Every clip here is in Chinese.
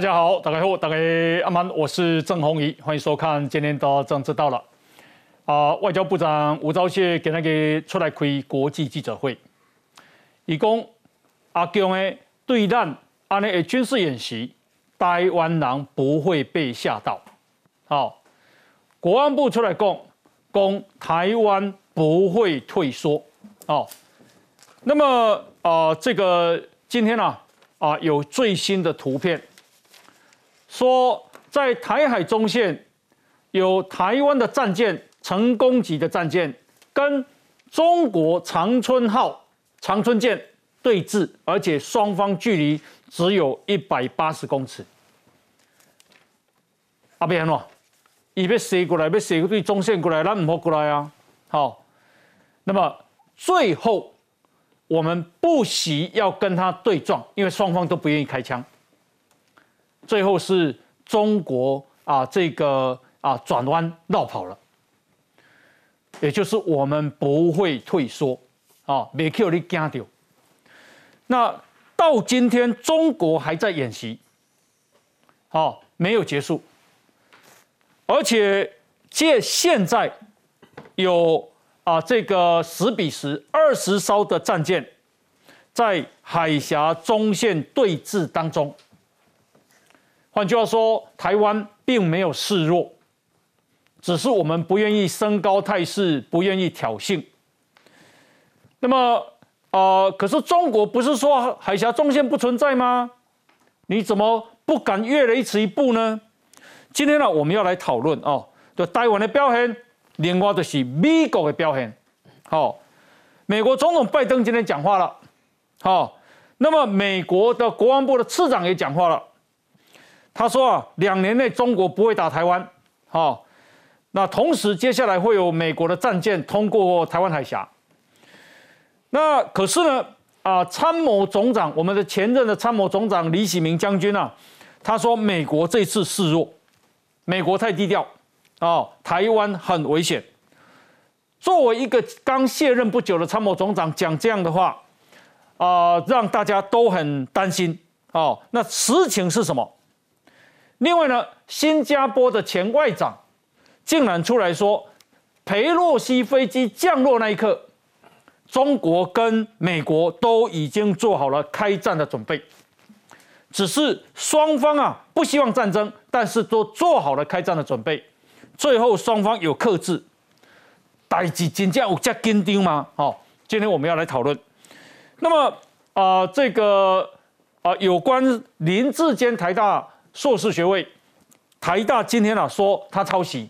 大家好，大家好，大家阿曼，我是郑宏仪，欢迎收看今天的政治到了。啊，外交部长吴钊燮给那个出来开国际记者会，以讲阿强的对战安尼的军事演习，台湾人不会被吓到。好，国安部出来讲，讲台湾不会退缩。好，那么啊，这个今天呢，啊有最新的图片。说在台海中线有台湾的战舰，成功级的战舰跟中国长春号长春舰对峙，而且双方距离只有一百八十公尺。阿边喏，伊要射过来，要射对中线过来，咱唔好过来啊。好，那么最后我们不惜要跟他对撞，因为双方都不愿意开枪。最后是中国啊，这个啊转弯绕跑了，也就是我们不会退缩啊，没叫你惊掉。那到今天，中国还在演习，好，没有结束，而且借现在有啊这个十比十二十艘的战舰在海峡中线对峙当中。换句话说，台湾并没有示弱，只是我们不愿意升高态势，不愿意挑衅。那么，呃，可是中国不是说海峡中线不存在吗？你怎么不敢越雷池一步呢？今天呢，我们要来讨论哦，就台湾的表现，另外就是美国的表现。好，美国总统拜登今天讲话了，好，那么美国的国防部的次长也讲话了。他说啊，两年内中国不会打台湾，好，那同时接下来会有美国的战舰通过台湾海峡。那可是呢，啊，参谋总长，我们的前任的参谋总长李喜明将军啊，他说美国这次示弱，美国太低调，啊，台湾很危险。作为一个刚卸任不久的参谋总长讲这样的话，啊，让大家都很担心。哦，那实情是什么？另外呢，新加坡的前外长竟然出来说，裴洛西飞机降落那一刻，中国跟美国都已经做好了开战的准备，只是双方啊不希望战争，但是都做好了开战的准备。最后双方有克制，代志真正有这紧张吗？好，今天我们要来讨论。那么啊，这个啊，有关林志坚台大。硕士学位，台大今天啊说他抄袭，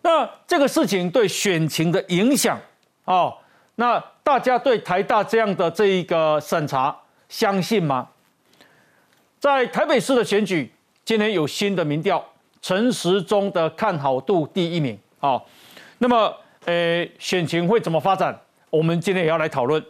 那这个事情对选情的影响啊，那大家对台大这样的这一个审查相信吗？在台北市的选举，今天有新的民调，陈时中的看好度第一名啊，那么呃选情会怎么发展？我们今天也要来讨论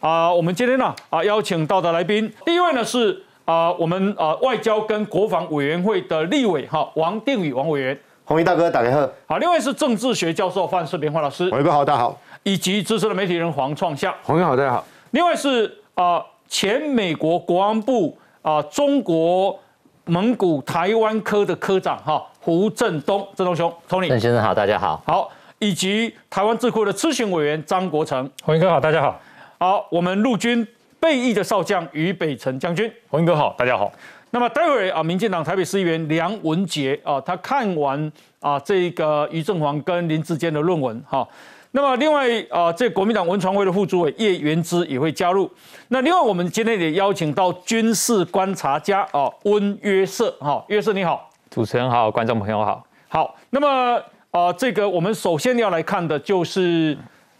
啊，我们今天呢啊邀请到的来宾，第一位呢是。啊，我们啊，外交跟国防委员会的立委哈，王定宇王委员，红衣大哥打开贺。好，另外是政治学教授范世平范老师，红衣哥好，大家好。以及资深的媒体人黄创夏，红衣好，大家好。另外是啊，前美国国安部啊，中国蒙古台湾科的科长哈，胡振东，振东兄，Tony，郑先生好，大家好。好，以及台湾智库的咨询委员张国成，红衣哥好，大家好。好，我们陆军。备役的少将于北辰将军，洪英哥好，大家好。那么待会儿啊，民进党台北市议员梁文杰啊，他看完啊这个于正煌跟林志坚的论文哈。那么另外啊，这国民党文传会的副主委叶元之也会加入。那另外我们今天也邀请到军事观察家啊温约瑟哈，约瑟你好，主持人好，观众朋友好。好，那么啊这个我们首先要来看的就是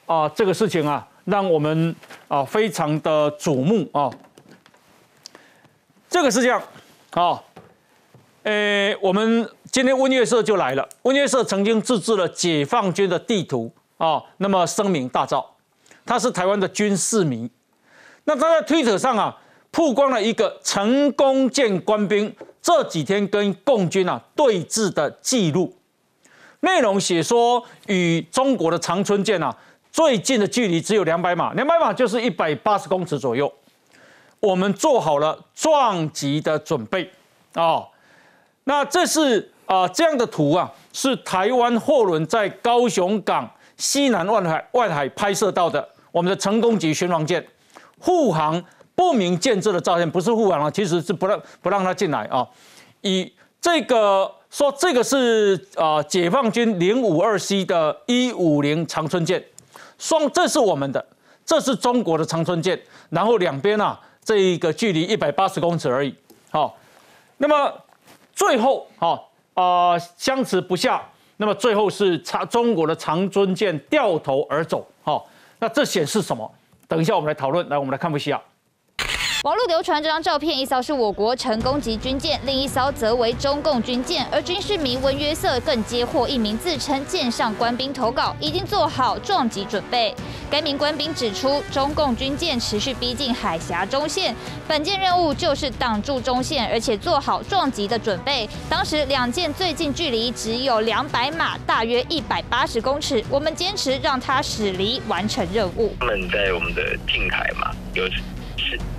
啊这个事情啊。让我们啊非常的瞩目啊，这个是这样啊，诶，我们今天温月社就来了。温月社曾经自制了解放军的地图啊，那么声名大噪。他是台湾的军事迷，那他在推特上啊曝光了一个成功舰官兵这几天跟共军啊对峙的记录，内容写说与中国的长春舰啊。最近的距离只有两百码，两百码就是一百八十公尺左右。我们做好了撞击的准备哦。那这是啊这样的图啊，是台湾货轮在高雄港西南外海外海拍摄到的我们的成功级巡防舰护航不明建制的照片，不是护航啊，其实是不让不让它进来啊。以这个说，这个是啊解放军零五二 C 的一五零长春舰，双这是我们的，这是中国的长春舰，然后两边啊这一个距离一百八十公尺而已。好，那么最后好啊相持不下，那么最后是长中国的长春舰掉头而走。好，那这显示什么？等一下我们来讨论。来，我们来看一下。网络流传这张照片，一艘是我国成功级军舰，另一艘则为中共军舰。而军事迷文约瑟更接获一名自称舰上官兵投稿，已经做好撞击准备。该名官兵指出，中共军舰持续逼近海峡中线，本舰任务就是挡住中线，而且做好撞击的准备。当时两舰最近距离只有两百码，大约一百八十公尺。我们坚持让它驶离，完成任务。他们在我们的近海嘛，有。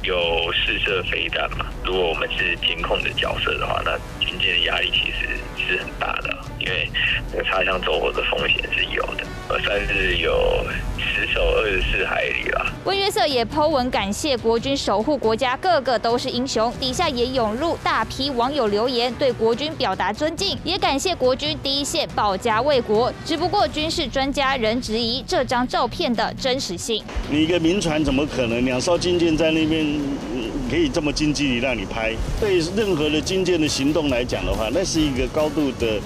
有试射飞弹嘛？如果我们是监控的角色的话，那军舰的压力其实是很大的，因为那个擦枪走火的风险是有的。呃，算是有十手二十四海里了。温约瑟也剖文感谢国军守护国家，个个都是英雄。底下也涌入大批网友留言，对国军表达尊敬，也感谢国军第一线保家卫国。只不过军事专家仍质疑这张照片的真实性。你一个民船怎么可能两艘军舰在那边可以这么近距离让你拍？对任何的军舰的行动来讲的话，那是一个高度的。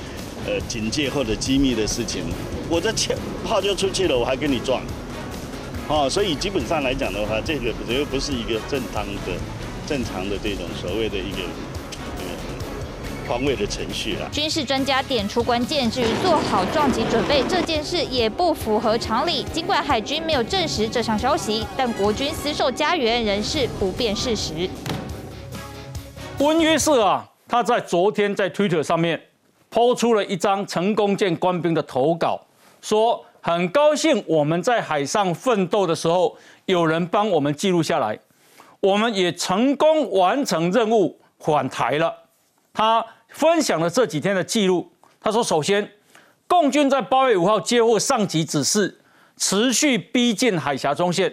呃，警戒或者机密的事情，我的枪炮就出去了，我还跟你撞，哦，所以基本上来讲的话，这个又不是一个正当的、正常的这种所谓的一个呃防卫的程序了。军事专家点出关键，至于做好撞击准备这件事，也不符合常理。尽管海军没有证实这项消息，但国军死守家园仍是不变事实。温约瑟啊，他在昨天在 Twitter 上面。抛出了一张成功舰官兵的投稿，说很高兴我们在海上奋斗的时候有人帮我们记录下来，我们也成功完成任务返台了。他分享了这几天的记录，他说：首先，共军在八月五号接获上级指示，持续逼近海峡中线，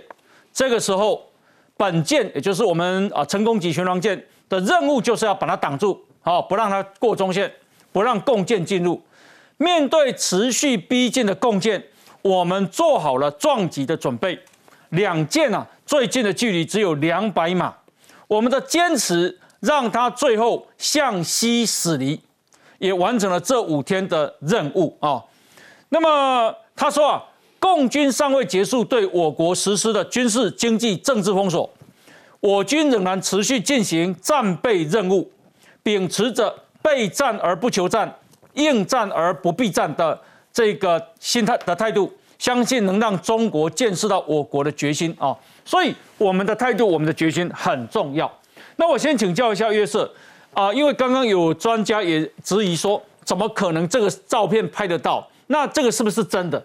这个时候本舰也就是我们啊成功级巡防舰的任务就是要把它挡住，好不让它过中线。不让共舰进入。面对持续逼近的共舰，我们做好了撞击的准备。两舰啊，最近的距离只有两百码。我们的坚持让它最后向西驶离，也完成了这五天的任务啊。那么他说啊，共军尚未结束对我国实施的军事、经济、政治封锁，我军仍然持续进行战备任务，秉持着。备战而不求战，应战而不避战的这个心态的态度，相信能让中国见识到我国的决心啊！所以我们的态度，我们的决心很重要。那我先请教一下约瑟啊，因为刚刚有专家也质疑说，怎么可能这个照片拍得到？那这个是不是真的？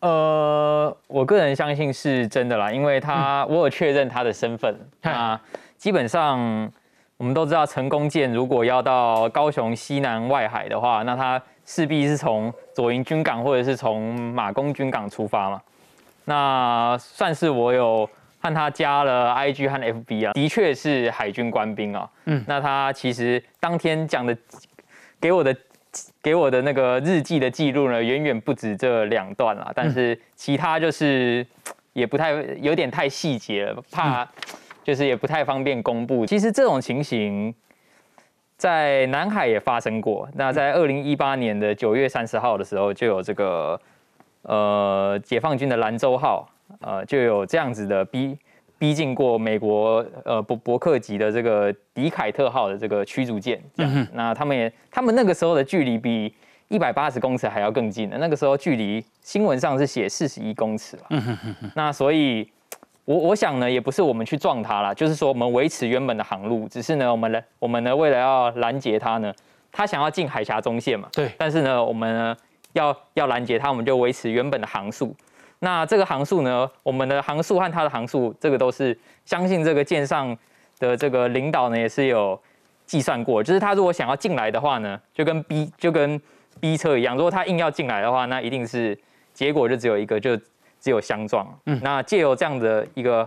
呃，我个人相信是真的啦，因为他我有确认他的身份啊，基本上。我们都知道，成功舰如果要到高雄西南外海的话，那它势必是从左营军港或者是从马公军港出发嘛。那算是我有和他加了 IG 和 FB 啊，的确是海军官兵啊。嗯，那他其实当天讲的给我的给我的那个日记的记录呢，远远不止这两段啦。但是其他就是也不太有点太细节了，怕。就是也不太方便公布。其实这种情形在南海也发生过。那在二零一八年的九月三十号的时候，就有这个呃解放军的兰州号，呃就有这样子的逼逼近过美国呃伯伯克级的这个迪凯特号的这个驱逐舰。嗯那他们也他们那个时候的距离比一百八十公尺还要更近的。那个时候距离新闻上是写四十一公尺了。嗯那所以。我我想呢，也不是我们去撞它啦，就是说我们维持原本的航路，只是呢，我们呢，我们呢，为了要拦截它呢，它想要进海峡中线嘛，对，但是呢，我们呢，要要拦截它，我们就维持原本的航速。那这个航速呢，我们的航速和它的航速，这个都是相信这个舰上的这个领导呢，也是有计算过，就是他如果想要进来的话呢，就跟 B 就跟 B 车一样，如果他硬要进来的话，那一定是结果就只有一个，就只有相撞。嗯，那借由这样的一个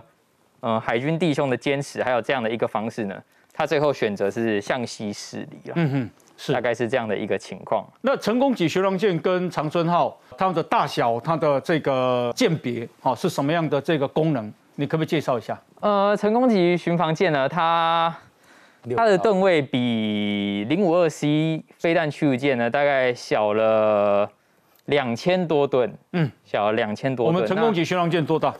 呃海军弟兄的坚持，还有这样的一个方式呢，他最后选择是向西驶离了。嗯哼，是大概是这样的一个情况。那成功级巡防舰跟长春号它们的大小、它的这个鉴别，好是什么样的这个功能？你可不可以介绍一下？呃，成功级巡防舰呢，它它的吨位比零五二 C 飞弹驱逐舰呢，大概小了两千多吨。嗯，小两千多吨。我们成功级巡洋舰多大？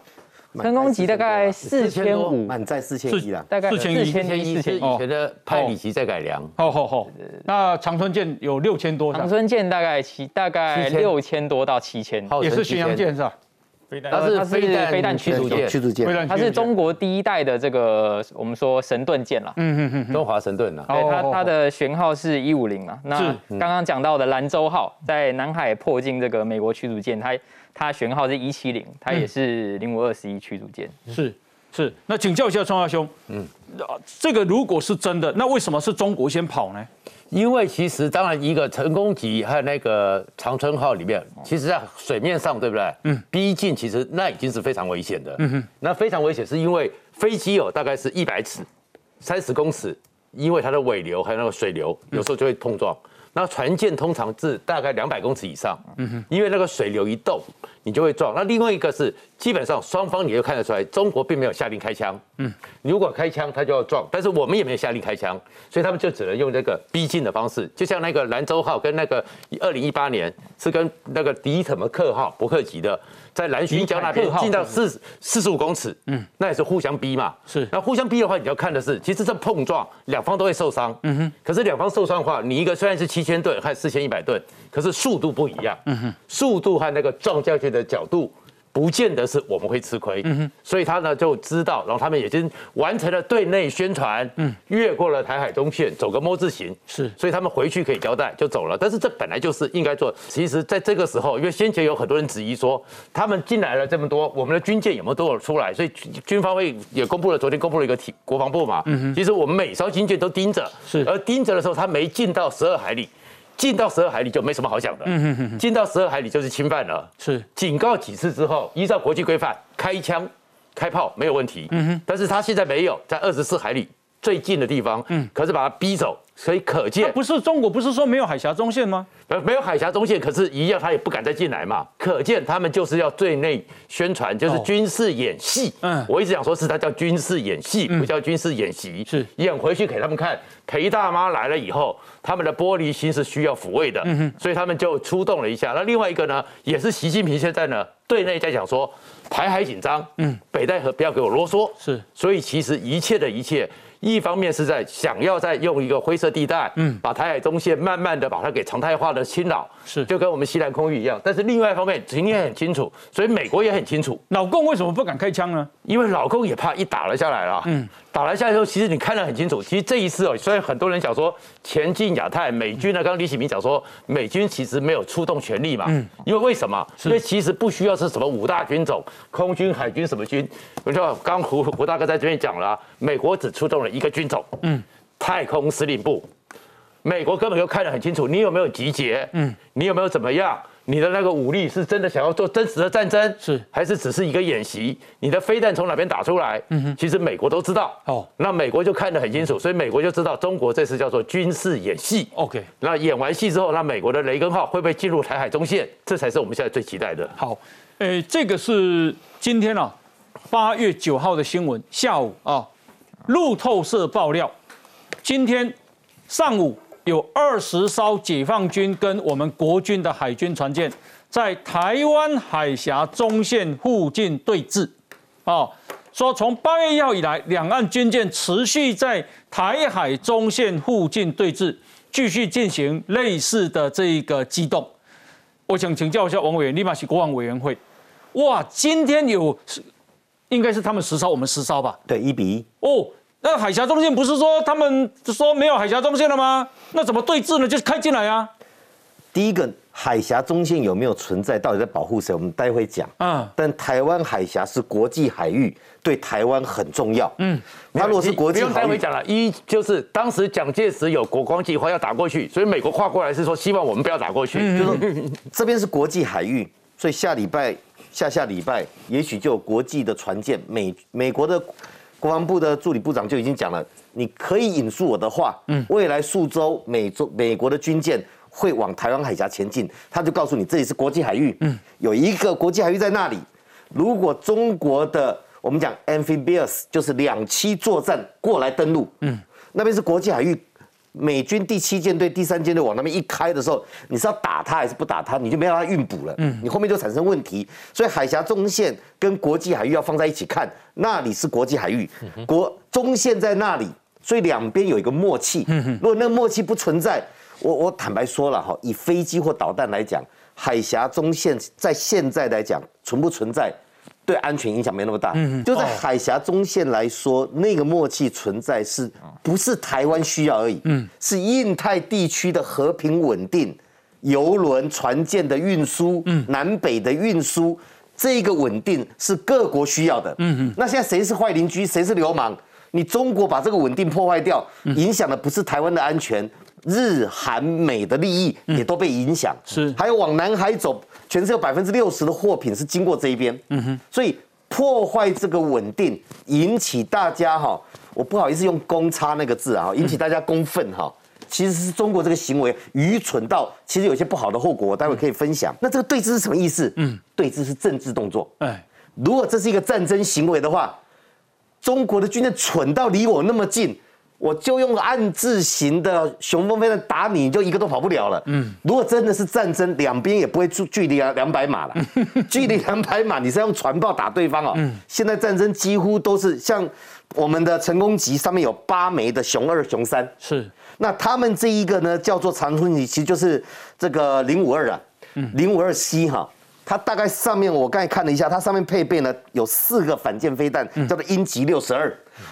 成功级大概四千五，满载四千一啦，大概四千一、四千一是以前的派里奇在改良。好好好，那长春舰有六千多，长春舰大概七大概六千多到七千，也是巡洋舰是吧？它是飞弹飞弹驱逐舰，驱逐舰，它是中国第一代的这个我们说神盾舰了，嗯嗯嗯，中华神盾啊，对它它的舷号是一五零嘛，那刚刚讲到的兰州号在南海迫近这个美国驱逐舰，它它舷号是一七零，它也是零五二十一驱逐舰，是是，那请教一下创华兄，嗯，这个如果是真的，那为什么是中国先跑呢？因为其实当然一个成功级和那个长春号里面，其实在水面上对不对？嗯，逼近其实那已经是非常危险的。嗯哼，那非常危险是因为飞机有大概是一百尺，三十公尺，因为它的尾流还有那个水流，有时候就会碰撞。那船舰通常是大概两百公尺以上，嗯哼，因为那个水流一动，你就会撞。那另外一个是，基本上双方你就看得出来，中国并没有下令开枪，嗯，如果开枪他就要撞，但是我们也没有下令开枪，所以他们就只能用这个逼近的方式，就像那个兰州号跟那个二零一八年是跟那个迪什么克号伯克级的。在蓝巡礁那边进到四四十五公尺，嗯，那也是互相逼嘛，是。那互相逼的话，你要看的是，其实这碰撞两方都会受伤，嗯哼。可是两方受伤的话，你一个虽然是七千吨，还四千一百吨，可是速度不一样，嗯哼，速度和那个撞下去的角度。不见得是我们会吃亏，所以他呢就知道，然后他们已经完成了对内宣传，嗯越过了台海中线，走个“摸”字形，是，所以他们回去可以交代就走了。但是这本来就是应该做。其实在这个时候，因为先前有很多人质疑说，他们进来了这么多，我们的军舰有没有都有出来？所以军方会也公布了，昨天公布了一个体国防部嘛，其实我们每艘军舰都盯着，是，而盯着的时候，他没进到十二海里。进到十二海里就没什么好讲的，进到十二海里就是侵犯了。是警告几次之后，依照国际规范开枪开炮没有问题。嗯哼，但是他现在没有在二十四海里最近的地方，嗯，可是把他逼走。所以可见，不是中国不是说没有海峡中线吗？呃，没有海峡中线，可是一样他也不敢再进来嘛。可见他们就是要对内宣传，就是军事演戏。嗯，我一直想说是他叫军事演戏，不叫军事演习。是演回去给他们看，裴大妈来了以后，他们的玻璃心是需要抚慰的。嗯哼，所以他们就出动了一下。那另外一个呢，也是习近平现在呢对内在讲说，台海紧张，嗯，北戴河不要给我啰嗦。是，所以其实一切的一切。一方面是在想要再用一个灰色地带，嗯，把台海中线慢慢的把它给常态化的侵扰，是就跟我们西南空域一样。但是另外一方面，今天很清楚，所以美国也很清楚，老共为什么不敢开枪呢？因为老共也怕一打了下来了，嗯。打来下来之后，其实你看得很清楚。其实这一次哦，虽然很多人讲说前进亚太美军呢，刚刚李启明讲说美军其实没有出动全力嘛。嗯。因为为什么？因为其实不需要是什么五大军种，空军、海军什么军。我说刚胡胡大哥在这边讲了，美国只出动了一个军种。嗯。太空司令部，美国根本就看得很清楚，你有没有集结？嗯。你有没有怎么样？你的那个武力是真的想要做真实的战争，是还是只是一个演习？你的飞弹从哪边打出来？嗯哼，其实美国都知道。哦，那美国就看得很清楚，所以美国就知道中国这次叫做军事演戏。OK，那演完戏之后，那美国的雷根号会不会进入台海中线？这才是我们现在最期待的。好，诶，这个是今天啊，八月九号的新闻，下午啊，路透社爆料，今天上午。有二十艘解放军跟我们国军的海军船舰在台湾海峡中线附近对峙，哦，说从八月一号以来，两岸军舰持续在台海中线附近对峙，继续进行类似的这个机动。我想请教一下王委员，立马是国防委员会，哇，今天有应该是他们十艘，我们十艘吧？对，一比一。哦。那海峡中线不是说他们说没有海峡中线了吗？那怎么对峙呢？就是开进来啊。第一个海峡中线有没有存在，到底在保护谁？我们待会讲。啊但台湾海峡是国际海域，对台湾很重要。嗯，它如果是国际不用待海域，会讲了，一就是当时蒋介石有国光计划要打过去，所以美国跨过来是说希望我们不要打过去，就是这边是国际海域，所以下礼拜、下下礼拜，也许就有国际的船舰。美美国的国防部的助理部长就已经讲了，你可以引述我的话，嗯，未来数周美洲美国的军舰会往台湾海峡前进，他就告诉你这里是国际海域，嗯，有一个国际海域在那里。如果中国的我们讲 amphibious 就是两栖作战过来登陆，嗯，那边是国际海域，美军第七舰队、第三舰队往那边一开的时候，你是要打它还是不打它，你就没让他运补了，嗯，你后面就产生问题。所以海峡中线跟国际海域要放在一起看，那里是国际海域，国中线在那里，所以两边有一个默契。如果那个默契不存在，我我坦白说了哈，以飞机或导弹来讲，海峡中线在现在来讲存不存在？对安全影响没那么大，嗯就在海峡中线来说，那个默契存在是不是台湾需要而已？嗯，是印太地区的和平稳定，油轮、船舰的运输，南北的运输，这个稳定是各国需要的。嗯嗯，那现在谁是坏邻居，谁是流氓？你中国把这个稳定破坏掉，影响的不是台湾的安全，日韩美的利益也都被影响。是还有往南海走，全世界有百分之六十的货品是经过这一边。嗯哼，所以破坏这个稳定，引起大家哈，我不好意思用“公差”那个字啊，引起大家公愤哈。其实是中国这个行为愚蠢到，其实有些不好的后果，我待会可以分享。那这个对峙是什么意思？嗯，对峙是政治动作。哎，如果这是一个战争行为的话，中国的军队蠢到离我那么近，我就用暗字型的雄风飞弹打你，你就一个都跑不了了。嗯，如果真的是战争，两边也不会距距离啊两百码了，距离两百码，你是要用船炮打对方哦。现在战争几乎都是像我们的成功级上面有八枚的熊二、熊三，是。那他们这一个呢，叫做长春级，其实就是这个零五二啊，零五二 C 哈，它大概上面我刚才看了一下，它上面配备呢有四个反舰飞弹，叫做鹰击六十二，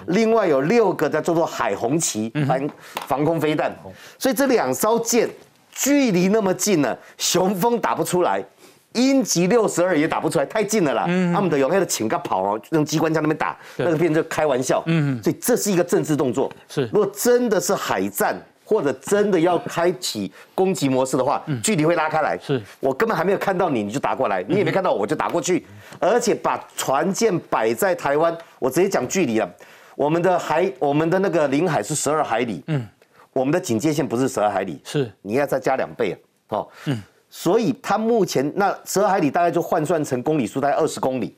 另外有六个叫做海红旗反防空飞弹，所以这两艘舰距离那么近呢，雄风打不出来。鹰击六十二也打不出来，太近了啦。他们的有那个请个跑哦，用机关枪那边打，那个变成开玩笑。嗯，所以这是一个政治动作。是如果真的是海战，或者真的要开启攻击模式的话，距离会拉开来。是。我根本还没有看到你，你就打过来；你也没看到我，我就打过去。而且把船舰摆在台湾，我直接讲距离了。我们的海，我们的那个领海是十二海里，嗯，我们的警戒线不是十二海里，是。你要再加两倍啊，哦，嗯，所以它目前那十二海里大概就换算成公里数，大概二十公里。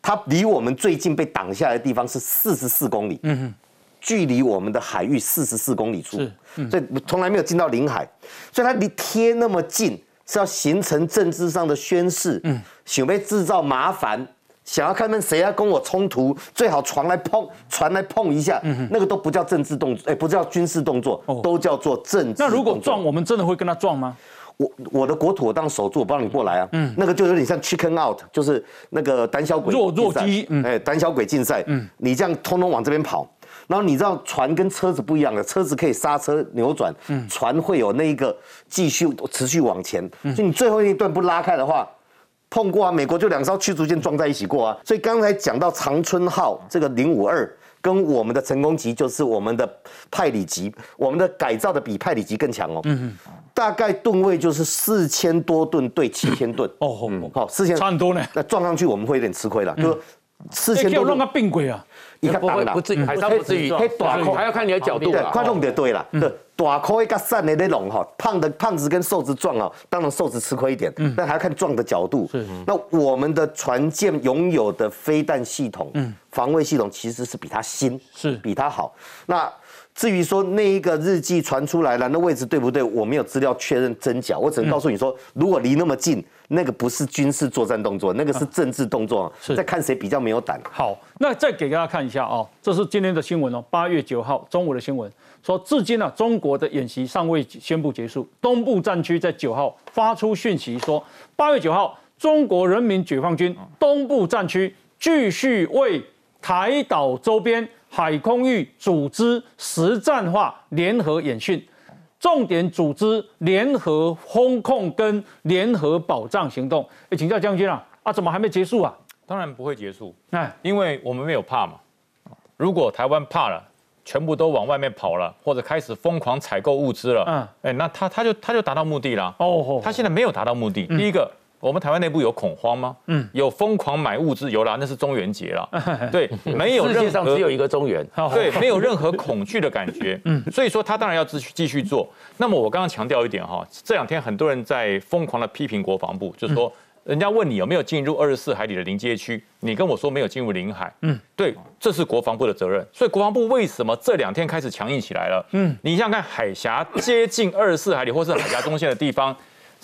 它离我们最近被挡下来的地方是四十四公里，嗯哼，距离我们的海域四十四公里处，是所以从来没有进到领海，所以它离贴那么近，是要形成政治上的宣示，嗯，想被制造麻烦。想要看看谁要跟我冲突，最好船来碰，船来碰一下，嗯那个都不叫政治动作，哎，不叫军事动作，都叫做政治。那如果撞，我们真的会跟他撞吗？我我的国土我当守住，我不让你过来啊。嗯，那个就有点像 chicken out，就是那个胆小鬼弱弱鸡嗯。哎，胆小鬼竞赛。嗯，你这样通通往这边跑，然后你知道船跟车子不一样的，车子可以刹车扭转，嗯，船会有那一个继续持续往前。所以你最后一段不拉开的话。碰过啊，美国就两艘驱逐舰撞在一起过啊，所以刚才讲到长春号这个零五二跟我们的成功级就是我们的派里级，我们的改造的比派里级更强哦，嗯大概吨位就是四千多吨对七千吨，哦好四千差很多呢。那撞上去我们会有点吃亏了，就四哎，千多吨给我让他，并轨啊！你看不会不至于，不至于，嘿大空还要看你的角度啦，对快弄的。就对了。对，大块跟散的那种哈，胖的胖子跟瘦子撞哦，当然瘦子吃亏一点，但还要看撞的角度。是那我们的船舰拥有的飞弹系统，防卫系统其实是比它新，是比它好。那至于说那一个日记传出来了，那位置对不对？我没有资料确认真假，我只能告诉你说，如果离那么近，那个不是军事作战动作，那个是政治动作，是在看谁比较没有胆。好，那再给大家看一下哦，这是今天的新闻哦，八月九号中午的新闻，说至今呢、中国的演习尚未宣布结束，东部战区在九号发出讯息说，八月九号，中国人民解放军东部战区继续为台岛周边海空域组织实战化联合演训。重点组织联合风控跟联合保障行动。哎，请教将军啊，啊，怎么还没结束啊？当然不会结束，哎，因为我们没有怕嘛。如果台湾怕了，全部都往外面跑了，或者开始疯狂采购物资了，嗯嗯，哎，那他他就他就达到目的了。哦，他现在没有达到目的。第一个，我们台湾内部有恐慌吗？嗯嗯，有疯狂买物资，有啦，那是中元节啦。对，没有世界上只有一个中原，好对，没有任何恐惧的感觉。嗯，所以说他当然要继续继续做。那么我刚刚强调一点哈，这两天很多人在疯狂的批评国防部，就是说。人家问你有没有进入二十四海里的临界区，你跟我说没有进入领海，嗯，对，这是国防部的责任。所以国防部为什么这两天开始强硬起来了？嗯，你想想看，海峡接近二十四海里或是海峡中线的地方，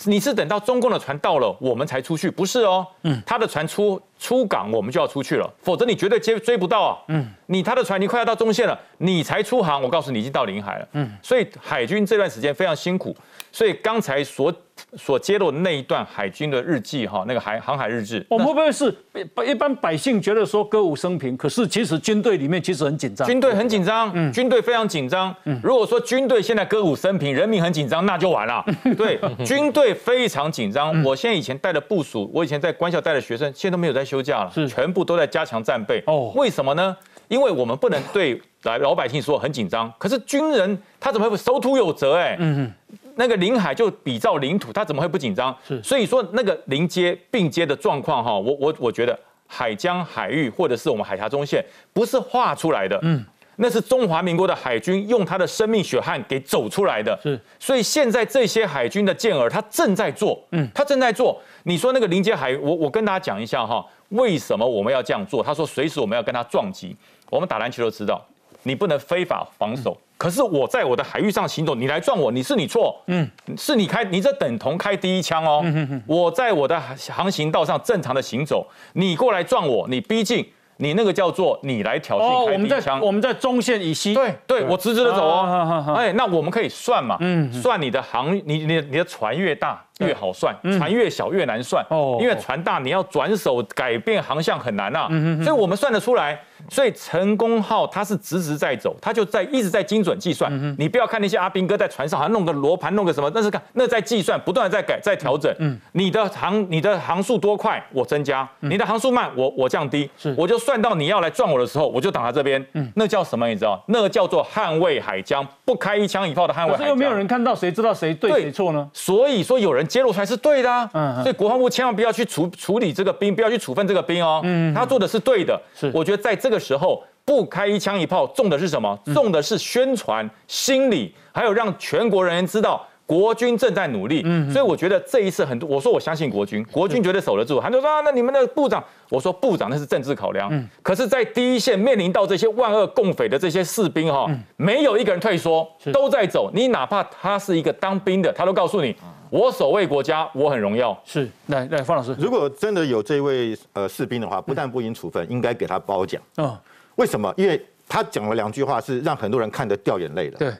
你是等到中共的船到了，我们才出去，不是哦。嗯，他的船出出港，我们就要出去了，否则你绝对接追不到啊。嗯，你他的船你快要到中线了，你才出航，我告诉你已经到领海了。嗯，所以海军这段时间非常辛苦。所以刚才所所揭露的那一段海军的日记哈，那个海航海日志，我们会不会是一般百姓觉得说歌舞升平，可是其实军队里面其实很紧张，军队很紧张，嗯军队非常紧张。嗯如果说军队现在歌舞升平，人民很紧张，那就完了。对，军队非常紧张。我现在以前带的部署，我以前在官校带的学生，现在都没有在休假了，是全部都在加强战备。哦为什么呢？因为我们不能对来 老百姓说很紧张，可是军人他怎么会守土有责？哎，嗯那个领海就比照领土，他怎么会不紧张？是所以说那个临接并接的状况哈，我我我觉得海疆海域或者是我们海峡中线不是画出来的，嗯，那是中华民国的海军用他的生命血汗给走出来的，是。所以现在这些海军的健儿他正在做，嗯，他正在做。你说那个临接海域，我我跟大家讲一下哈，为什么我们要这样做？他说随时我们要跟他撞击。我们打篮球都知道，你不能非法防守。可是我在我的海域上行走，你来撞我，你是你错，嗯，是你开，你这等同开第一枪哦。我在我的航行道上正常的行走，你过来撞我，你逼近，你那个叫做你来挑哦，衅开我们在第一枪。我们在中线以西，对对，我直直的走哦。哎，那我们可以算嘛，嗯算你的航，你你你的船越大越好算，船越小越难算。哦因为船大你要转手改变航向很难啊，所以我们算得出来。所以成功号它是直直在走，它就在一直在精准计算。你不要看那些阿兵哥在船上好像弄个罗盘弄个什么，那是看那在计算，不断的在改在调整。你的航你的航速多快我增加，你的航速慢我我降低，我就算到你要来撞我的时候，我就挡在这边。那叫什么？你知道？那个叫做捍卫海疆，不开一枪一炮的捍卫海疆。可是又没有人看到，谁知道谁对对谁错呢？所以说有人揭露出来是对的、啊，嗯嗯。所以国防部千万不要去处处理这个兵，不要去处分这个兵哦，他做的是对的。是。我觉得在这个时候不开一枪一炮，重的是什么？重的是宣传、心理，还有让全国人员知道。国军正在努力，所以我觉得这一次很多，我说我相信国军，国军绝对守得住。很多人说啊，那你们的部长，我说部长那是政治考量，可是，在第一线面临到这些万恶共匪的这些士兵哈，没有一个人退缩，都在走。你哪怕他是一个当兵的，他都告诉你，我守卫国家，我很荣耀。是，来来，方老师，如果真的有这位呃士兵的话，不但不应处分，应该给他褒奖。嗯，为什么？因为他讲了两句话，是让很多人看得掉眼泪的。对，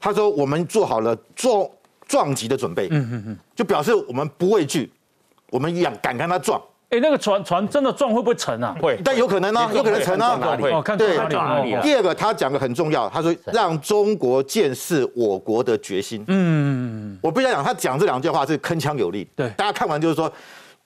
他说我们做好了撞撞击的准备，嗯嗯嗯，就表示我们不畏惧，我们敢敢跟他撞，哎，那个船船真的撞会不会沉啊？会，但有可能呢，有可能沉啊。哪里哦，看对哪里？第二个，他讲的很重要，他说让中国见识我国的决心。嗯，我必须要讲，他讲这两句话是铿锵有力。对大家看完就是说，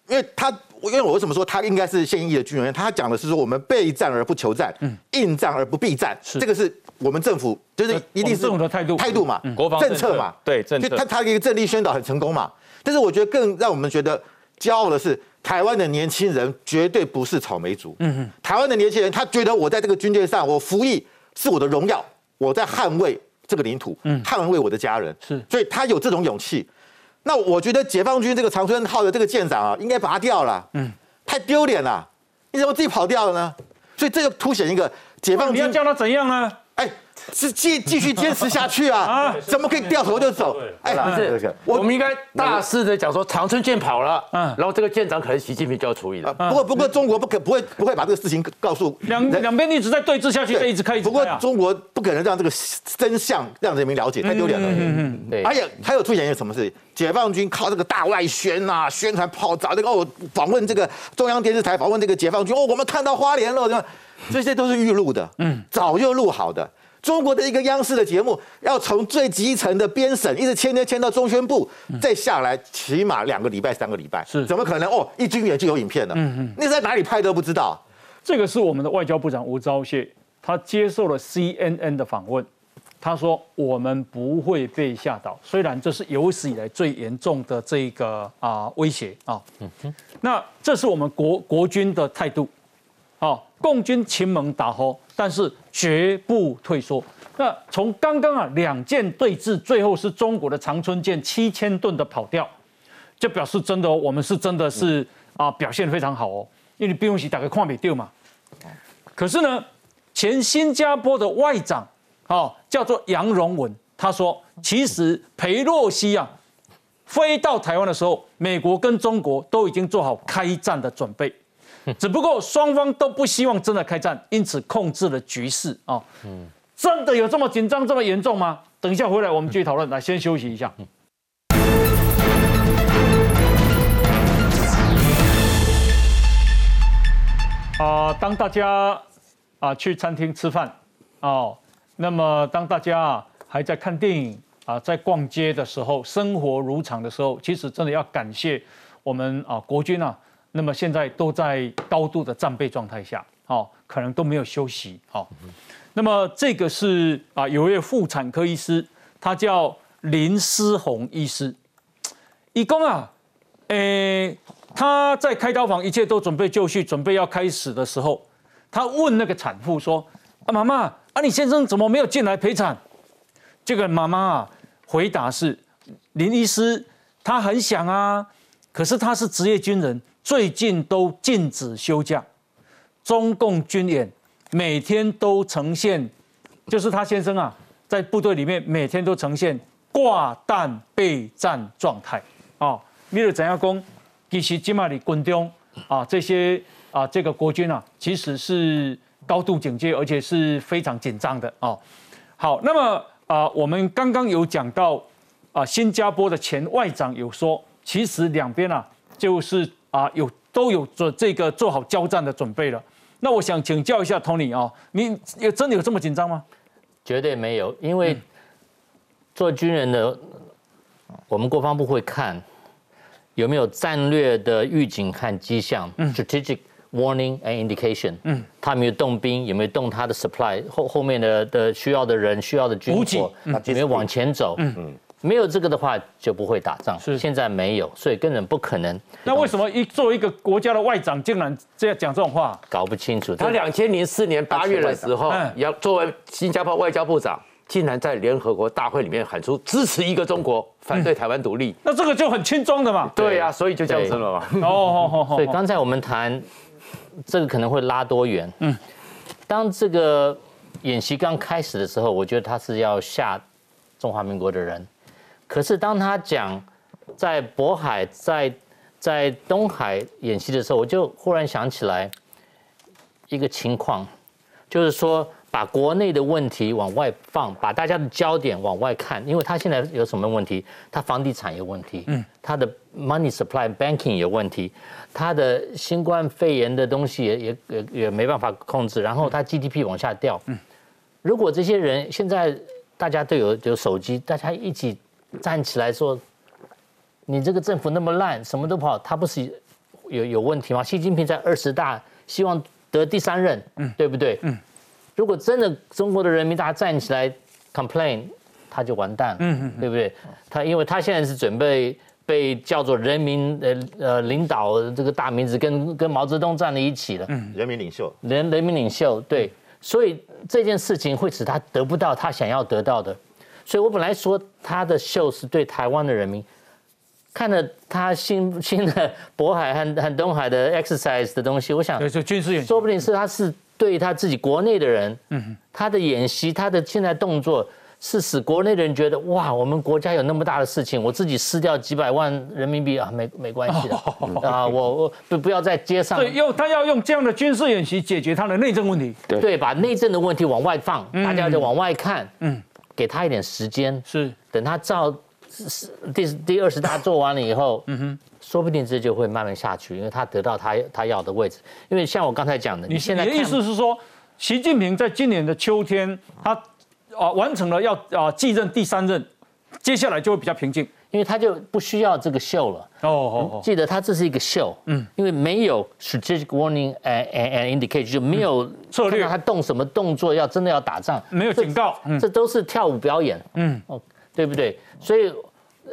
因为他，因为我为什么说他应该是现役的军人？他讲的是说我们备战而不求战，应战而不避战，是这个是我们政府就是一定是我们政府的态度态度嘛，国防政策嘛，对政策就他他一个政力宣导很成功嘛。但是我觉得更让我们觉得骄傲的是，台湾的年轻人绝对不是草莓族。嗯嗯，台湾的年轻人他觉得我在这个军队上，我服役是我的荣耀，我在捍卫这个领土，捍卫我的家人。是所以他有这种勇气。那我觉得解放军这个长春号的这个舰长啊，应该拔掉了。嗯，太丢脸了，你怎么自己跑掉了呢？所以这就凸显一个解放军你要叫他怎样呢？哎，是继继续坚持下去啊！怎么可以掉头就走？哎，不是，我们应该大肆的讲说长春舰跑了，嗯然后这个舰长可能习近平就要处理了。不过不过中国不可不会不会把这个事情告诉两两边一直在对峙下去，一直开不过。中国不可能让这个真相让人民了解，太丢脸了。嗯对，而且还有凸显一个什么事情？解放军靠这个大外宣啊，宣传炮找这个哦，访问这个中央电视台，访问这个解放军哦，我们看到花莲了，这样这些都是预录的，嗯，早就录好的。中国的一个央视的节目，要从最基层的编审一直签签签到中宣部，再下来，起码两个礼拜、三个礼拜，是。怎么可能？哦，一军演就有影片了，嗯嗯，那在哪里拍都不知道。这个是我们的外交部长吴钊燮，他接受了 CNN 的访问，他说我们不会被吓倒，虽然这是有史以来最严重的这个啊威胁。啊，那这是我们国国军的态度，啊，共军秦盟打吼，但是绝不退缩。那从刚刚啊两舰对峙，最后是中国的长春舰七千吨的跑掉，就表示真的、哦，我们是真的是啊表现非常好哦，因为你不用洗打个矿没丢嘛。可是呢，前新加坡的外长，哦，叫做杨荣文，他说，其实裴洛西啊，飞到台湾的时候，美国跟中国都已经做好开战的准备，只不过双方都不希望真的开战，因此控制了局势啊。真的有这么紧张、这么严重吗？等一下回来我们继续讨论。来，先休息一下。啊、当大家啊去餐厅吃饭哦，那么当大家啊还在看电影啊，在逛街的时候，生活如常的时候，其实真的要感谢我们啊国军啊，那么现在都在高度的战备状态下，哦，可能都没有休息，哦，那么这个是啊有一位妇产科医师，他叫林思宏医师，义工啊，诶。他在开刀房，一切都准备就绪，准备要开始的时候，他问那个产妇说：“啊，妈妈，啊，你先生怎么没有进来陪产？”这个妈妈啊，回答是：“林医师，他很想啊，可是他是职业军人，最近都禁止休假。中共军演每天都呈现，就是他先生啊，在部队里面每天都呈现挂弹备战状态啊。米尔怎样攻？其实今麦里军中啊，这些啊，这个国军啊，其实是高度警戒，而且是非常紧张的啊。好，那么啊，我们刚刚有讲到啊，新加坡的前外长有说，其实两边啊，就是啊，有都有做这个做好交战的准备了。那我想请教一下 Tony 啊，你有真的有这么紧张吗？绝对没有，因为做军人的，我们国防部会看有没有战略的预警和迹象 （strategic warning and indication）。嗯，他有没有动兵，有没有动他的 supply 后后面的的需要的人、需要的军火，有没有往前走？嗯嗯，没有这个的话就不会打仗。是现在没有，所以根本不可能。那为什么一作为一个国家的外长，竟然这样讲这种话？搞不清楚？他两千零四年八月的时候嗯，要作为新加坡外交部长，竟然在联合国大会里面喊出支持一个中国，反对台湾独立。那这个就很轻装的嘛。对呀，所以就这样子了嘛。哦，所以刚才我们谈这个可能会拉多远？嗯，当这个演习刚开始的时候，我觉得他是要吓中华民国的人。可是当他讲在渤海、在在东海演习的时候，我就忽然想起来一个情况，就是说把国内的问题往外放，把大家的焦点往外看，因为他现在有什么问题？他房地产有问题，嗯，他的 money supply banking 有问题，他的新冠肺炎的东西也也也也没办法控制，然后他 GDP 往下掉，嗯，如果这些人现在大家都有有手机，大家一起站起来说，你这个政府那么烂，什么都不好，他不是有有问题吗？习近平在二十大希望得第三任，嗯，对不对？嗯，如果真的中国的人民大家站起来 complain，他就完蛋了，嗯嗯，对不对？他因为他现在是准备被叫做人民呃呃领导这个大名字跟跟毛泽东站在一起了，嗯，人民领袖，人人民领袖，对，所以这件事情会使他得不到他想要得到的，所以我本来说他的秀是对台湾的人民，看了他新 新的渤海和和东海的 exercise 的东西，我想对，就军事演习。说不定是他是对他自己国内的人，嗯，他的演习，他的现在动作是使国内的人觉得哇，我们国家有那么大的事情，我自己失掉几百万人民币啊，没没关系的。啊，我我不不要在街上。对，用他要用这样的军事演习解决他的内政问题。对，把内政的问题往外放，大家就往外看，嗯，给他一点时间，是，等他照第第二十大做完了以后，嗯哼，说不定这就会慢慢下去，因为他得到他他要的位置。因为像我刚才讲的，你你现在你的意思是说，习近平在今年的秋天，他啊完成了要啊继任第三任，接下来就会比较平静。因为他就不需要这个秀了。哦记得他这是一个秀，嗯，因为没有 strategic warning and and indicate 就没有策略。他动什么动作，要真的要打仗，没有警告，嗯。这都是跳舞表演，嗯，哦，对不对？所以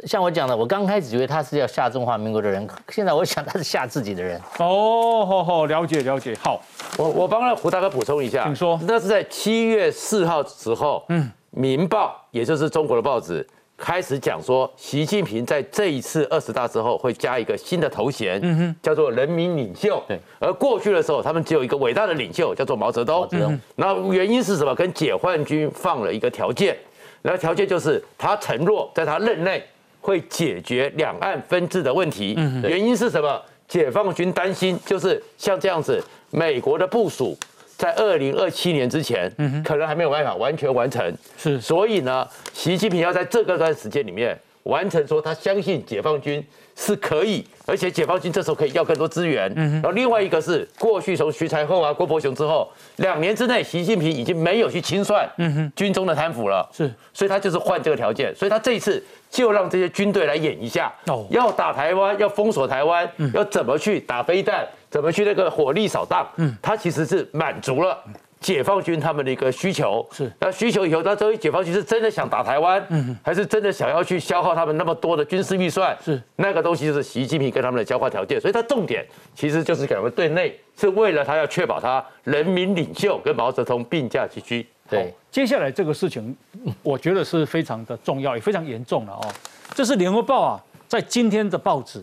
像我讲的，我刚开始以为他是要吓中华民国的人，现在我想他是吓自己的人。哦，好好了解了解，好，我我帮胡大哥补充一下，请说。那是在七月四号时候，嗯，《民报》也就是中国的报纸开始讲说，习近平在这一次二十大之后会加一个新的头衔，嗯哼，叫做人民领袖。对，而过去的时候，他们只有一个伟大的领袖，叫做毛泽东。毛泽东，那原因是什么？跟解放军放了一个条件，那条件就是他承诺在他任内会解决两岸分治的问题。原因是什么？解放军担心就是像这样子，美国的部署在二零二七年之前，可能还没有办法完全完成。是所以呢，习近平要在这个段时间里面完成，说他相信解放军是可以，而且解放军这时候可以要更多资源。然后另外一个是，过去从徐才厚啊、郭伯雄之后，两年之内，习近平已经没有去清算军中的贪腐了。是，所以他就是换这个条件，所以他这一次就让这些军队来演一下，哦。要打台湾，要封锁台湾，要怎么去打飞弹，怎么去那个火力扫荡，嗯，他其实是满足了。解放军他们的一个需求是那需求以后，那这位解放军是真的想打台湾，嗯，还是真的想要去消耗他们那么多的军事预算？是那个东西就是习近平跟他们的交换条件，所以他重点其实就是给他们对内，是为了他要确保他人民领袖跟毛泽东并驾齐驱。对，接下来这个事情，我觉得是非常的重要，也非常严重了哦。这是联合报啊，在今天的报纸，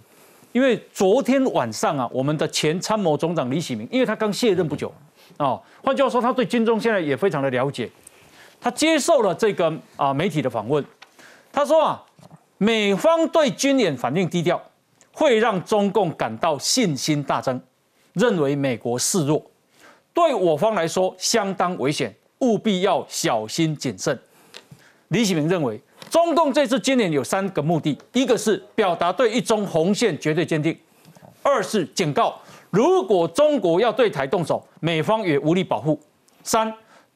因为昨天晚上啊，我们的前参谋总长李喜明，因为他刚卸任不久，哦，换句话说，他对军中现在也非常的了解。他接受了这个啊媒体的访问，他说啊，美方对军演反应低调，会让中共感到信心大增，认为美国示弱，对我方来说相当危险，务必要小心谨慎。李启明认为，中共这次今年有三个目的：一个是表达对一中红线绝对坚定；二是警告，如果中国要对台动手，美方也无力保护；三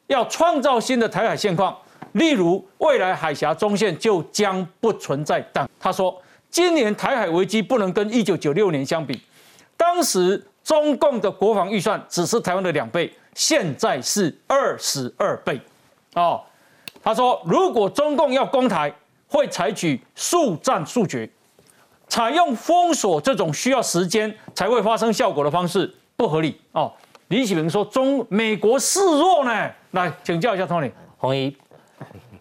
要创造新的台海现况，例如未来海峡中线就将不存在党。他说，今年台海危机不能跟一九九六年相比，当时中共的国防预算只是台湾的两倍，现在是二十二倍，哦。他说，如果中共要攻台，会采取速战速决，采用封锁这种需要时间才会发生效果的方式，不合理哦。李启明说，中美国示弱呢？来请教一下 Tony。红衣，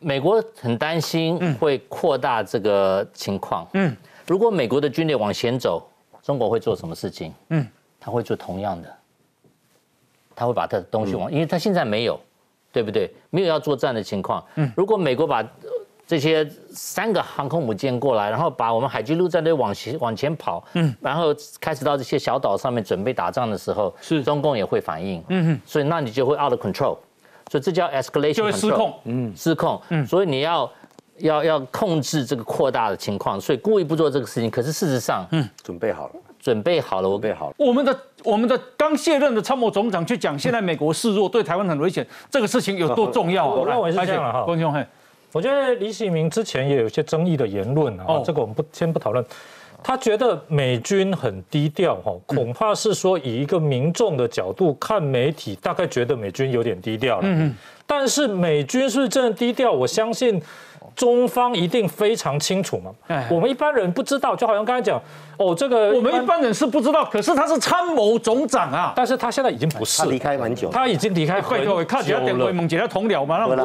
美国很担心会扩大这个情况。嗯，如果美国的军队往前走，中国会做什么事情？嗯，他会做同样的，他会把他的东西往，因为他现在没有，对不对？没有要作战的情况。嗯，如果美国把呃这些三个航空母舰过来，然后把我们海军陆战队往前往前跑，嗯，然后开始到这些小岛上面准备打仗的时候，是。中共也会反应。嗯哼，所以那你就会 out of control。所以这叫 escalation，就会失控。嗯，失控，嗯，所以你要要要控制这个扩大的情况，所以故意不做这个事情，可是事实上，嗯，准备好了，准备好了，我准备好了。我们的我们的刚卸任的参谋总长去讲，现在 美国示弱，对台湾很危险，这个事情有多重要啊？我认为是这样了哈观众嘿，我觉得李喜明之前也有一些争议的言论啊，哦这个我们不先不讨论。他觉得美军很低调哈，恐怕是说以一个民众的角度看媒体，大概觉得美军有点低调了。嗯但是美军是不是真的低调？我相信中方一定非常清楚嘛哎。我们一般人不知道，就好像刚才讲，哦，这个我们一般人是不知道，可是他是参谋总长啊。但是他现在已经不是他，离开蛮久，他已经离开很久了。点回猛起来同僚嘛，那我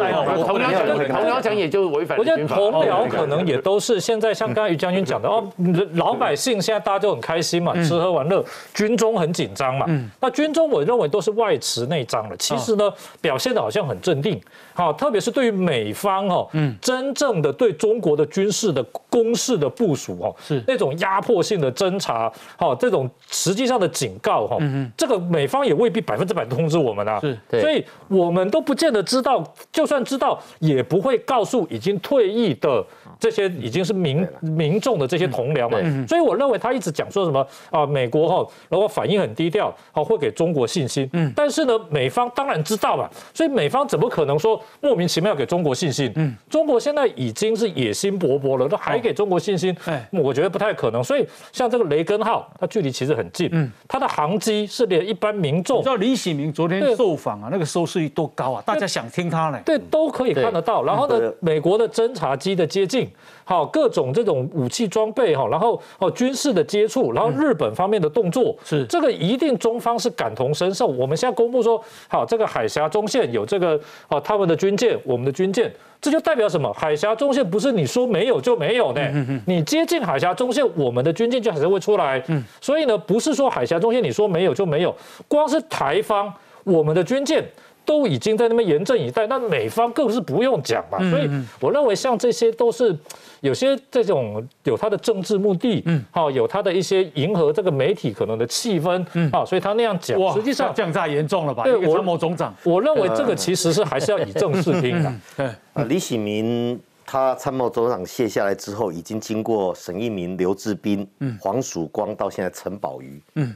同僚讲，同僚讲也就违反我觉得。同僚可能也都是现在像刚才于将军讲的哦，老百姓现在大家都很开心嘛，吃喝玩乐，军中很紧张嘛。那军中我认为都是外弛内张了，其实呢表现的好像很镇定，好，特别是对于美方哦，真正的对中国的军事的攻势的部署哦，是。那种压迫性的侦查，哈，这种实际上的警告哈，这个美方也未必百分之百通知我们啊，是。对。所以我们都不见得知道，就算知道，也不会告诉已经退役的这些已经是民民众的这些同僚嘛，所以我认为他一直讲说什么啊，美国哈，然后反应很低调，好会给中国信心。嗯，但是呢，美方当然知道嘛，所以美方怎么可能说莫名其妙给中国信心？嗯，中国现在已经是野心勃勃了，都还给中国信心？哎，我觉得不太可能。所以像这个雷根号，它距离其实很近，嗯，它的航机是连一般民众，知道李喜明昨天受访啊，那个收视率多高啊，大家想听他呢？对，都可以看得到。然后呢，美国的侦察机的接近。好，各种这种武器装备哈，然后哦军事的接触，然后日本方面的动作，是这个一定中方是感同身受。我们现在公布说，好，这个海峡中线有这个哦他们的军舰，我们的军舰，这就代表什么？海峡中线不是你说没有就没有呢？你接近海峡中线，我们的军舰就还是会出来。嗯，所以呢，不是说海峡中线你说没有就没有，光是台方我们的军舰。都已经在那边严阵以待，那美方更是不用讲嘛。所以我认为像这些都是有些这种有他的政治目的，嗯，好有他的一些迎合这个媒体可能的气氛，嗯，啊，所以他那样讲，实际上降价严重了吧？对，参谋总长，我认为这个其实是还是要以正视听的。李喜明他参谋总长卸下来之后，已经经过沈一鸣、刘志斌、嗯，黄曙光到现在陈宝瑜，嗯，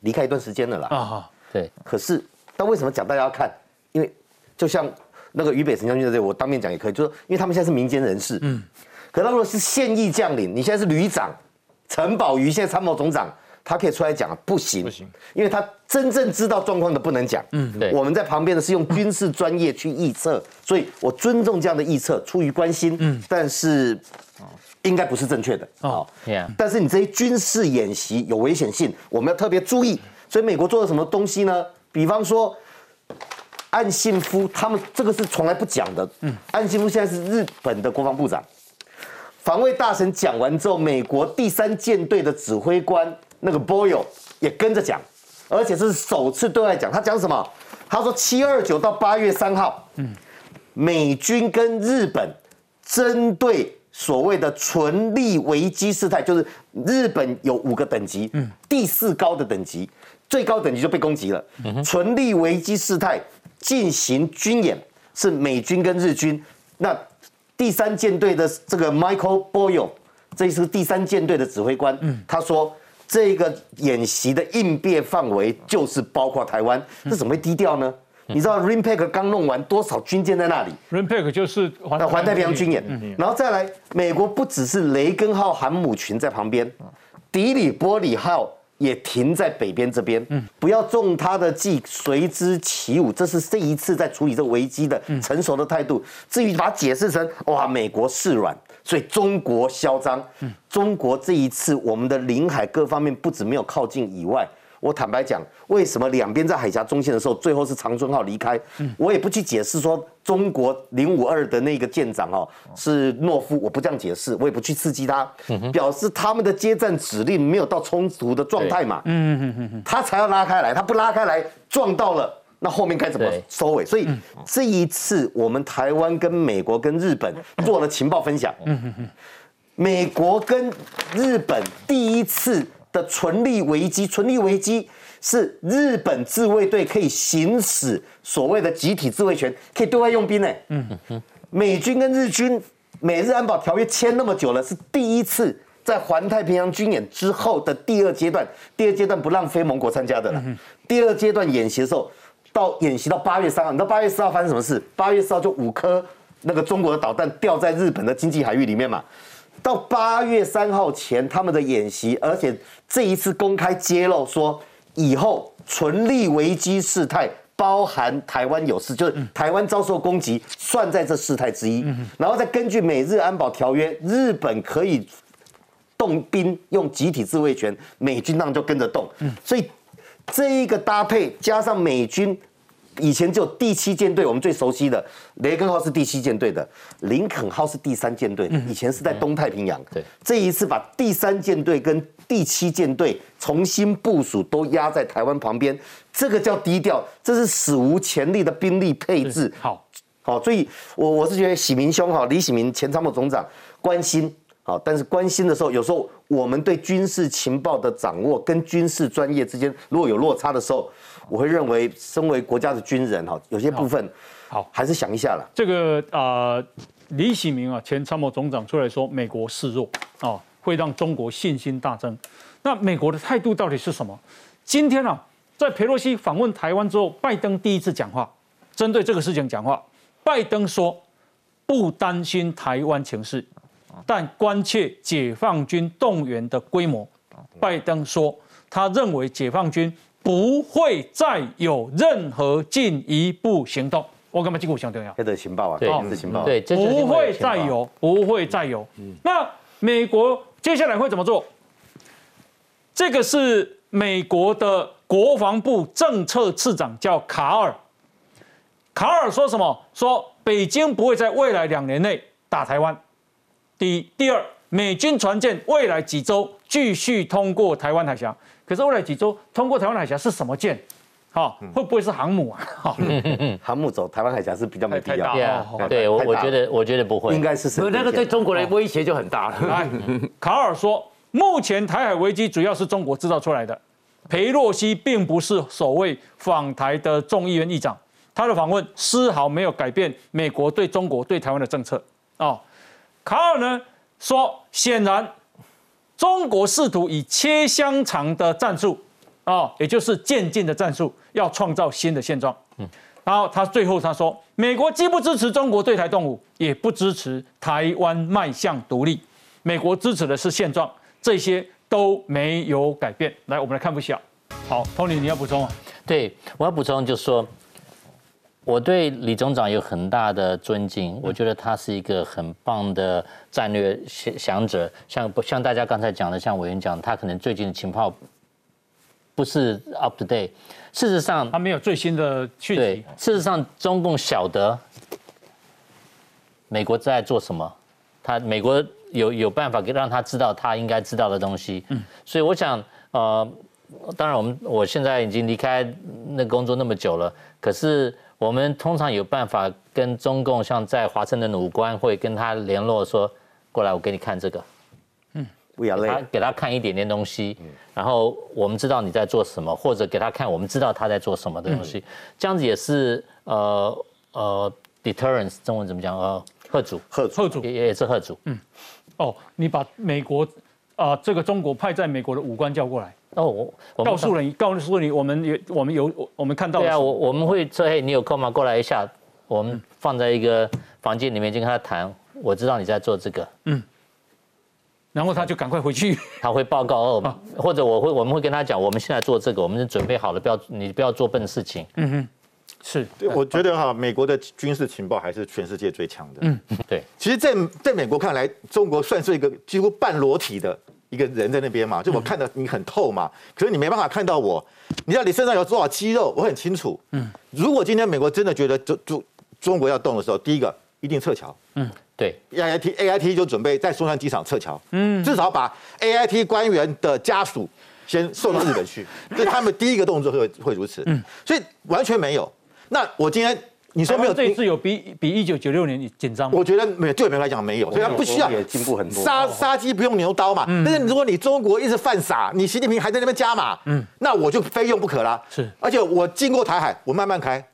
离开一段时间了啦。啊，对。可是，但为什么讲大家要看？因为就像那个于北辰将军在这里，我当面讲也可以，就是因为他们现在是民间人士，嗯，可他如果是现役将领，你现在是旅长，陈宝瑜现在参谋总长，他可以出来讲，不行，不行，因为他真正知道状况的不能讲，嗯，对，我们在旁边的是用军事专业去臆测，所以我尊重这样的臆测，出于关心，嗯，但是应该不是正确的，哦，但是你这些军事演习有危险性，我们要特别注意，所以美国做了什么东西呢？比方说。岸信夫他们这个是从来不讲的。嗯，岸信夫现在是日本的国防部长，防卫大臣讲完之后，美国第三舰队的指挥官那个 Boyle 也跟着讲，而且这是首次对外讲。他讲什么？他说七二九到八月三号，嗯，美军跟日本针对所谓的纯利危机事态，就是日本有五个等级，嗯，第四高的等级，最高等级就被攻击了，纯利危机事态。进行军演是美军跟日军，那第三舰队的这个 Michael Boyle，这是第三舰队的指挥官，他说这个演习的应变范围就是包括台湾，这怎么会低调呢？你知道 Rimpeg 刚弄完多少军舰在那里？Rimpeg 就是环环太平洋军演，然后再来美国不只是雷根号航母群在旁边，迪里波里号。也停在北边这边，嗯，不要中他的计，随之起舞。这是这一次在处理这个危机的成熟的态度。至于把它解释成哇，美国示软，所以中国嚣张。嗯，中国这一次我们的领海各方面不止没有靠近以外。我坦白讲，为什么两边在海峡中线的时候，最后是长春号离开？我也不去解释说中国零五二的那个舰长哦是懦夫，我不这样解释，我也不去刺激他，表示他们的接战指令没有到充足的状态嘛，嗯嗯嗯嗯，他才要拉开来，他不拉开来撞到了，那后面该怎么收尾？所以这一次我们台湾跟美国跟日本做了情报分享，嗯嗯嗯，美国跟日本第一次。的存利危机，存利危机是日本自卫队可以行使所谓的集体自卫权，可以对外用兵呢。嗯嗯美军跟日军美日安保条约签那么久了，是第一次在环太平洋军演之后的第二阶段，第二阶段不让非盟国参加的了。第二阶段演习的时候，到演习到八月三号，你知道八月四号发生什么事？八月四号就五颗那个中国的导弹掉在日本的经济海域里面嘛。到八月三号前，他们的演习，而且这一次公开揭露说，以后存立危机事态包含台湾有事，就是台湾遭受攻击，算在这事态之一。然后再根据美日安保条约，日本可以动兵用集体自卫权，美军当然就跟着动。所以这一个搭配加上美军。以前就第七舰队，我们最熟悉的雷根号是第七舰队的，林肯号是第三舰队。以前是在东太平洋。对，这一次把第三舰队跟第七舰队重新部署，都压在台湾旁边，这个叫低调，这是史无前例的兵力配置。好，好，所以我我是觉得喜明兄哈，李喜明前参谋总长关心，好，但是关心的时候，有时候我们对军事情报的掌握跟军事专业之间如果有落差的时候。我会认为，身为国家的军人哈，有些部分好还是想一下了。这个呃，李喜明啊，前参谋总长出来说，美国示弱啊，会让中国信心大增。那美国的态度到底是什么？今天啊，在佩洛西访问台湾之后，拜登第一次讲话，针对这个事情讲话，拜登说不担心台湾情势，但关切解放军动员的规模。拜登说，他认为解放军不会再有任何进一步行动。我干嘛进一步行动呀？这的情报啊，对这是情报。对，不会再有，不会再有。那美国接下来会怎么做？这个是美国的国防部政策次长叫卡尔。卡尔说什么？说北京不会在未来两年内打台湾。第一，第二，美军船舰未来几周继续通过台湾海峡。可是未来几周通过台湾海峡是什么舰？好、会不会是航母啊？好、航母走台湾海峡是比较没必要太大。对啊哦，对我我觉得我觉得不会，应该是什么那个对中国的威胁就很大了。来，卡尔说，目前台海危机主要是中国制造出来的。裴洛西并不是首位访台的众议院议长，他的访问丝毫没有改变美国对中国对台湾的政策。哦，卡尔呢说，显然中国试图以切香肠的战术，哦，也就是渐进的战术，要创造新的现状。然后他最后他说，美国既不支持中国对台动武，也不支持台湾迈向独立，美国支持的是现状，这些都没有改变。来，我们来看不小。好，Tony，你要补充啊？对，我要补充就是说，我对李总长有很大的尊敬，我觉得他是一个很棒的战略想想者。像不像大家刚才讲的，像委员讲，他可能最近的情报不是 up to date。事实上，他没有最新的讯对息。，事实上中共晓得美国在做什么，他美国有有办法给让他知道他应该知道的东西。嗯，所以我想，呃，当然我们我现在已经离开那工作那么久了，可是我们通常有办法跟中共，像在华盛顿的武官会跟他联络说，过来我给你看这个。不要累给他。给他看一点点东西，然后我们知道你在做什么，或者给他看我们知道他在做什么的东西，这样子也是呃呃 deterrence 中文怎么讲？呃贺主贺贺主也也是贺主。哦，你把美国啊、这个中国派在美国的武官叫过来，哦，我我告诉你，告诉你，我们有我们有我们看到对啊，我我们会说，嘿，你有空吗？过来一下，我们放在一个房间里面就跟他谈，我知道你在做这个。嗯然后他就赶快回去。他会报告哦，或者我会我们会跟他讲，我们现在做这个，我们是准备好了，不要你不要做笨事情。是，对，我觉得哈，美国的军事情报还是全世界最强的。嗯，对，其实在，在美国看来，中国算是一个几乎半裸体的一个人在那边嘛，就我看得你很透嘛，可是你没办法看到我，你知道你身上有多少肌肉，我很清楚。嗯，如果今天美国真的觉得中中中国要动的时候，第一个一定撤侨。嗯对，A I T A I T 就准备在松山机场撤侨，嗯，至少把 A I T 官员的家属先送到日本去，这是他们第一个动作会会如此，嗯，所以完全没有。那我今天你说没有这一次有比比一九九六年紧张吗？我觉得没有，对我们来讲没有，所以他不需要也进步很多杀杀鸡不用牛刀嘛。但是如果你中国一直犯傻，你习近平还在那边加码，嗯，那我就非用不可啦。是而且我经过台海，我慢慢开。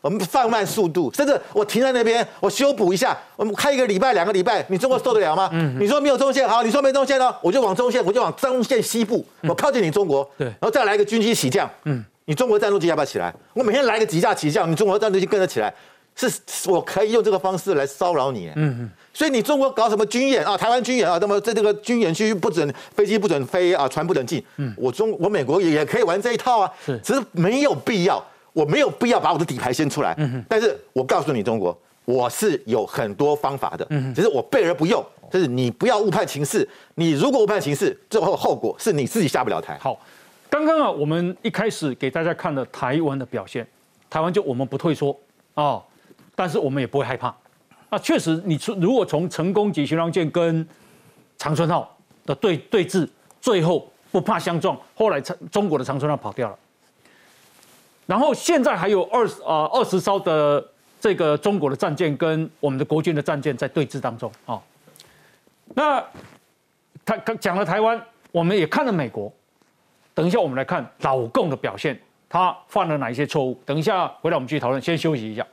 我们放慢速度，甚至我停在那边，我修补一下，我们开一个礼拜、两个礼拜，你中国受得了吗？你说没有中线，好，你说没中线呢，我就往中线，我就往中线西部，我靠近你中国，对然后再来一个军机起降，嗯，你中国战斗机要不要起来？我每天来个几架起降，你中国战斗机跟着起来，是我可以用这个方式来骚扰你，嗯嗯，所以你中国搞什么军演啊，台湾军演啊，那么在这个军演区不准飞机不准飞啊，船不准进，嗯，我中我美国也也可以玩这一套啊，是。只是没有必要，我没有必要把我的底牌先出来，嗯但是我告诉你，中国我是有很多方法的，嗯，只是我备而不用，就是你不要误判情势，你如果误判情势，最后后果是你自己下不了台。好，刚刚啊，我们一开始给大家看了台湾的表现，台湾就我们不退缩哦，但是我们也不会害怕。啊，确实，你从如果从成功级巡洋舰跟长春号的对对峙，最后不怕相撞，后来长中国的长春号跑掉了，然后现在还有二十啊二十艘的这个中国的战舰跟我们的国军的战舰在对峙当中啊、哦。那他他讲了台湾，我们也看了美国。等一下我们来看老共的表现，他犯了哪一些错误？等一下回来我们继续讨论，先休息一下。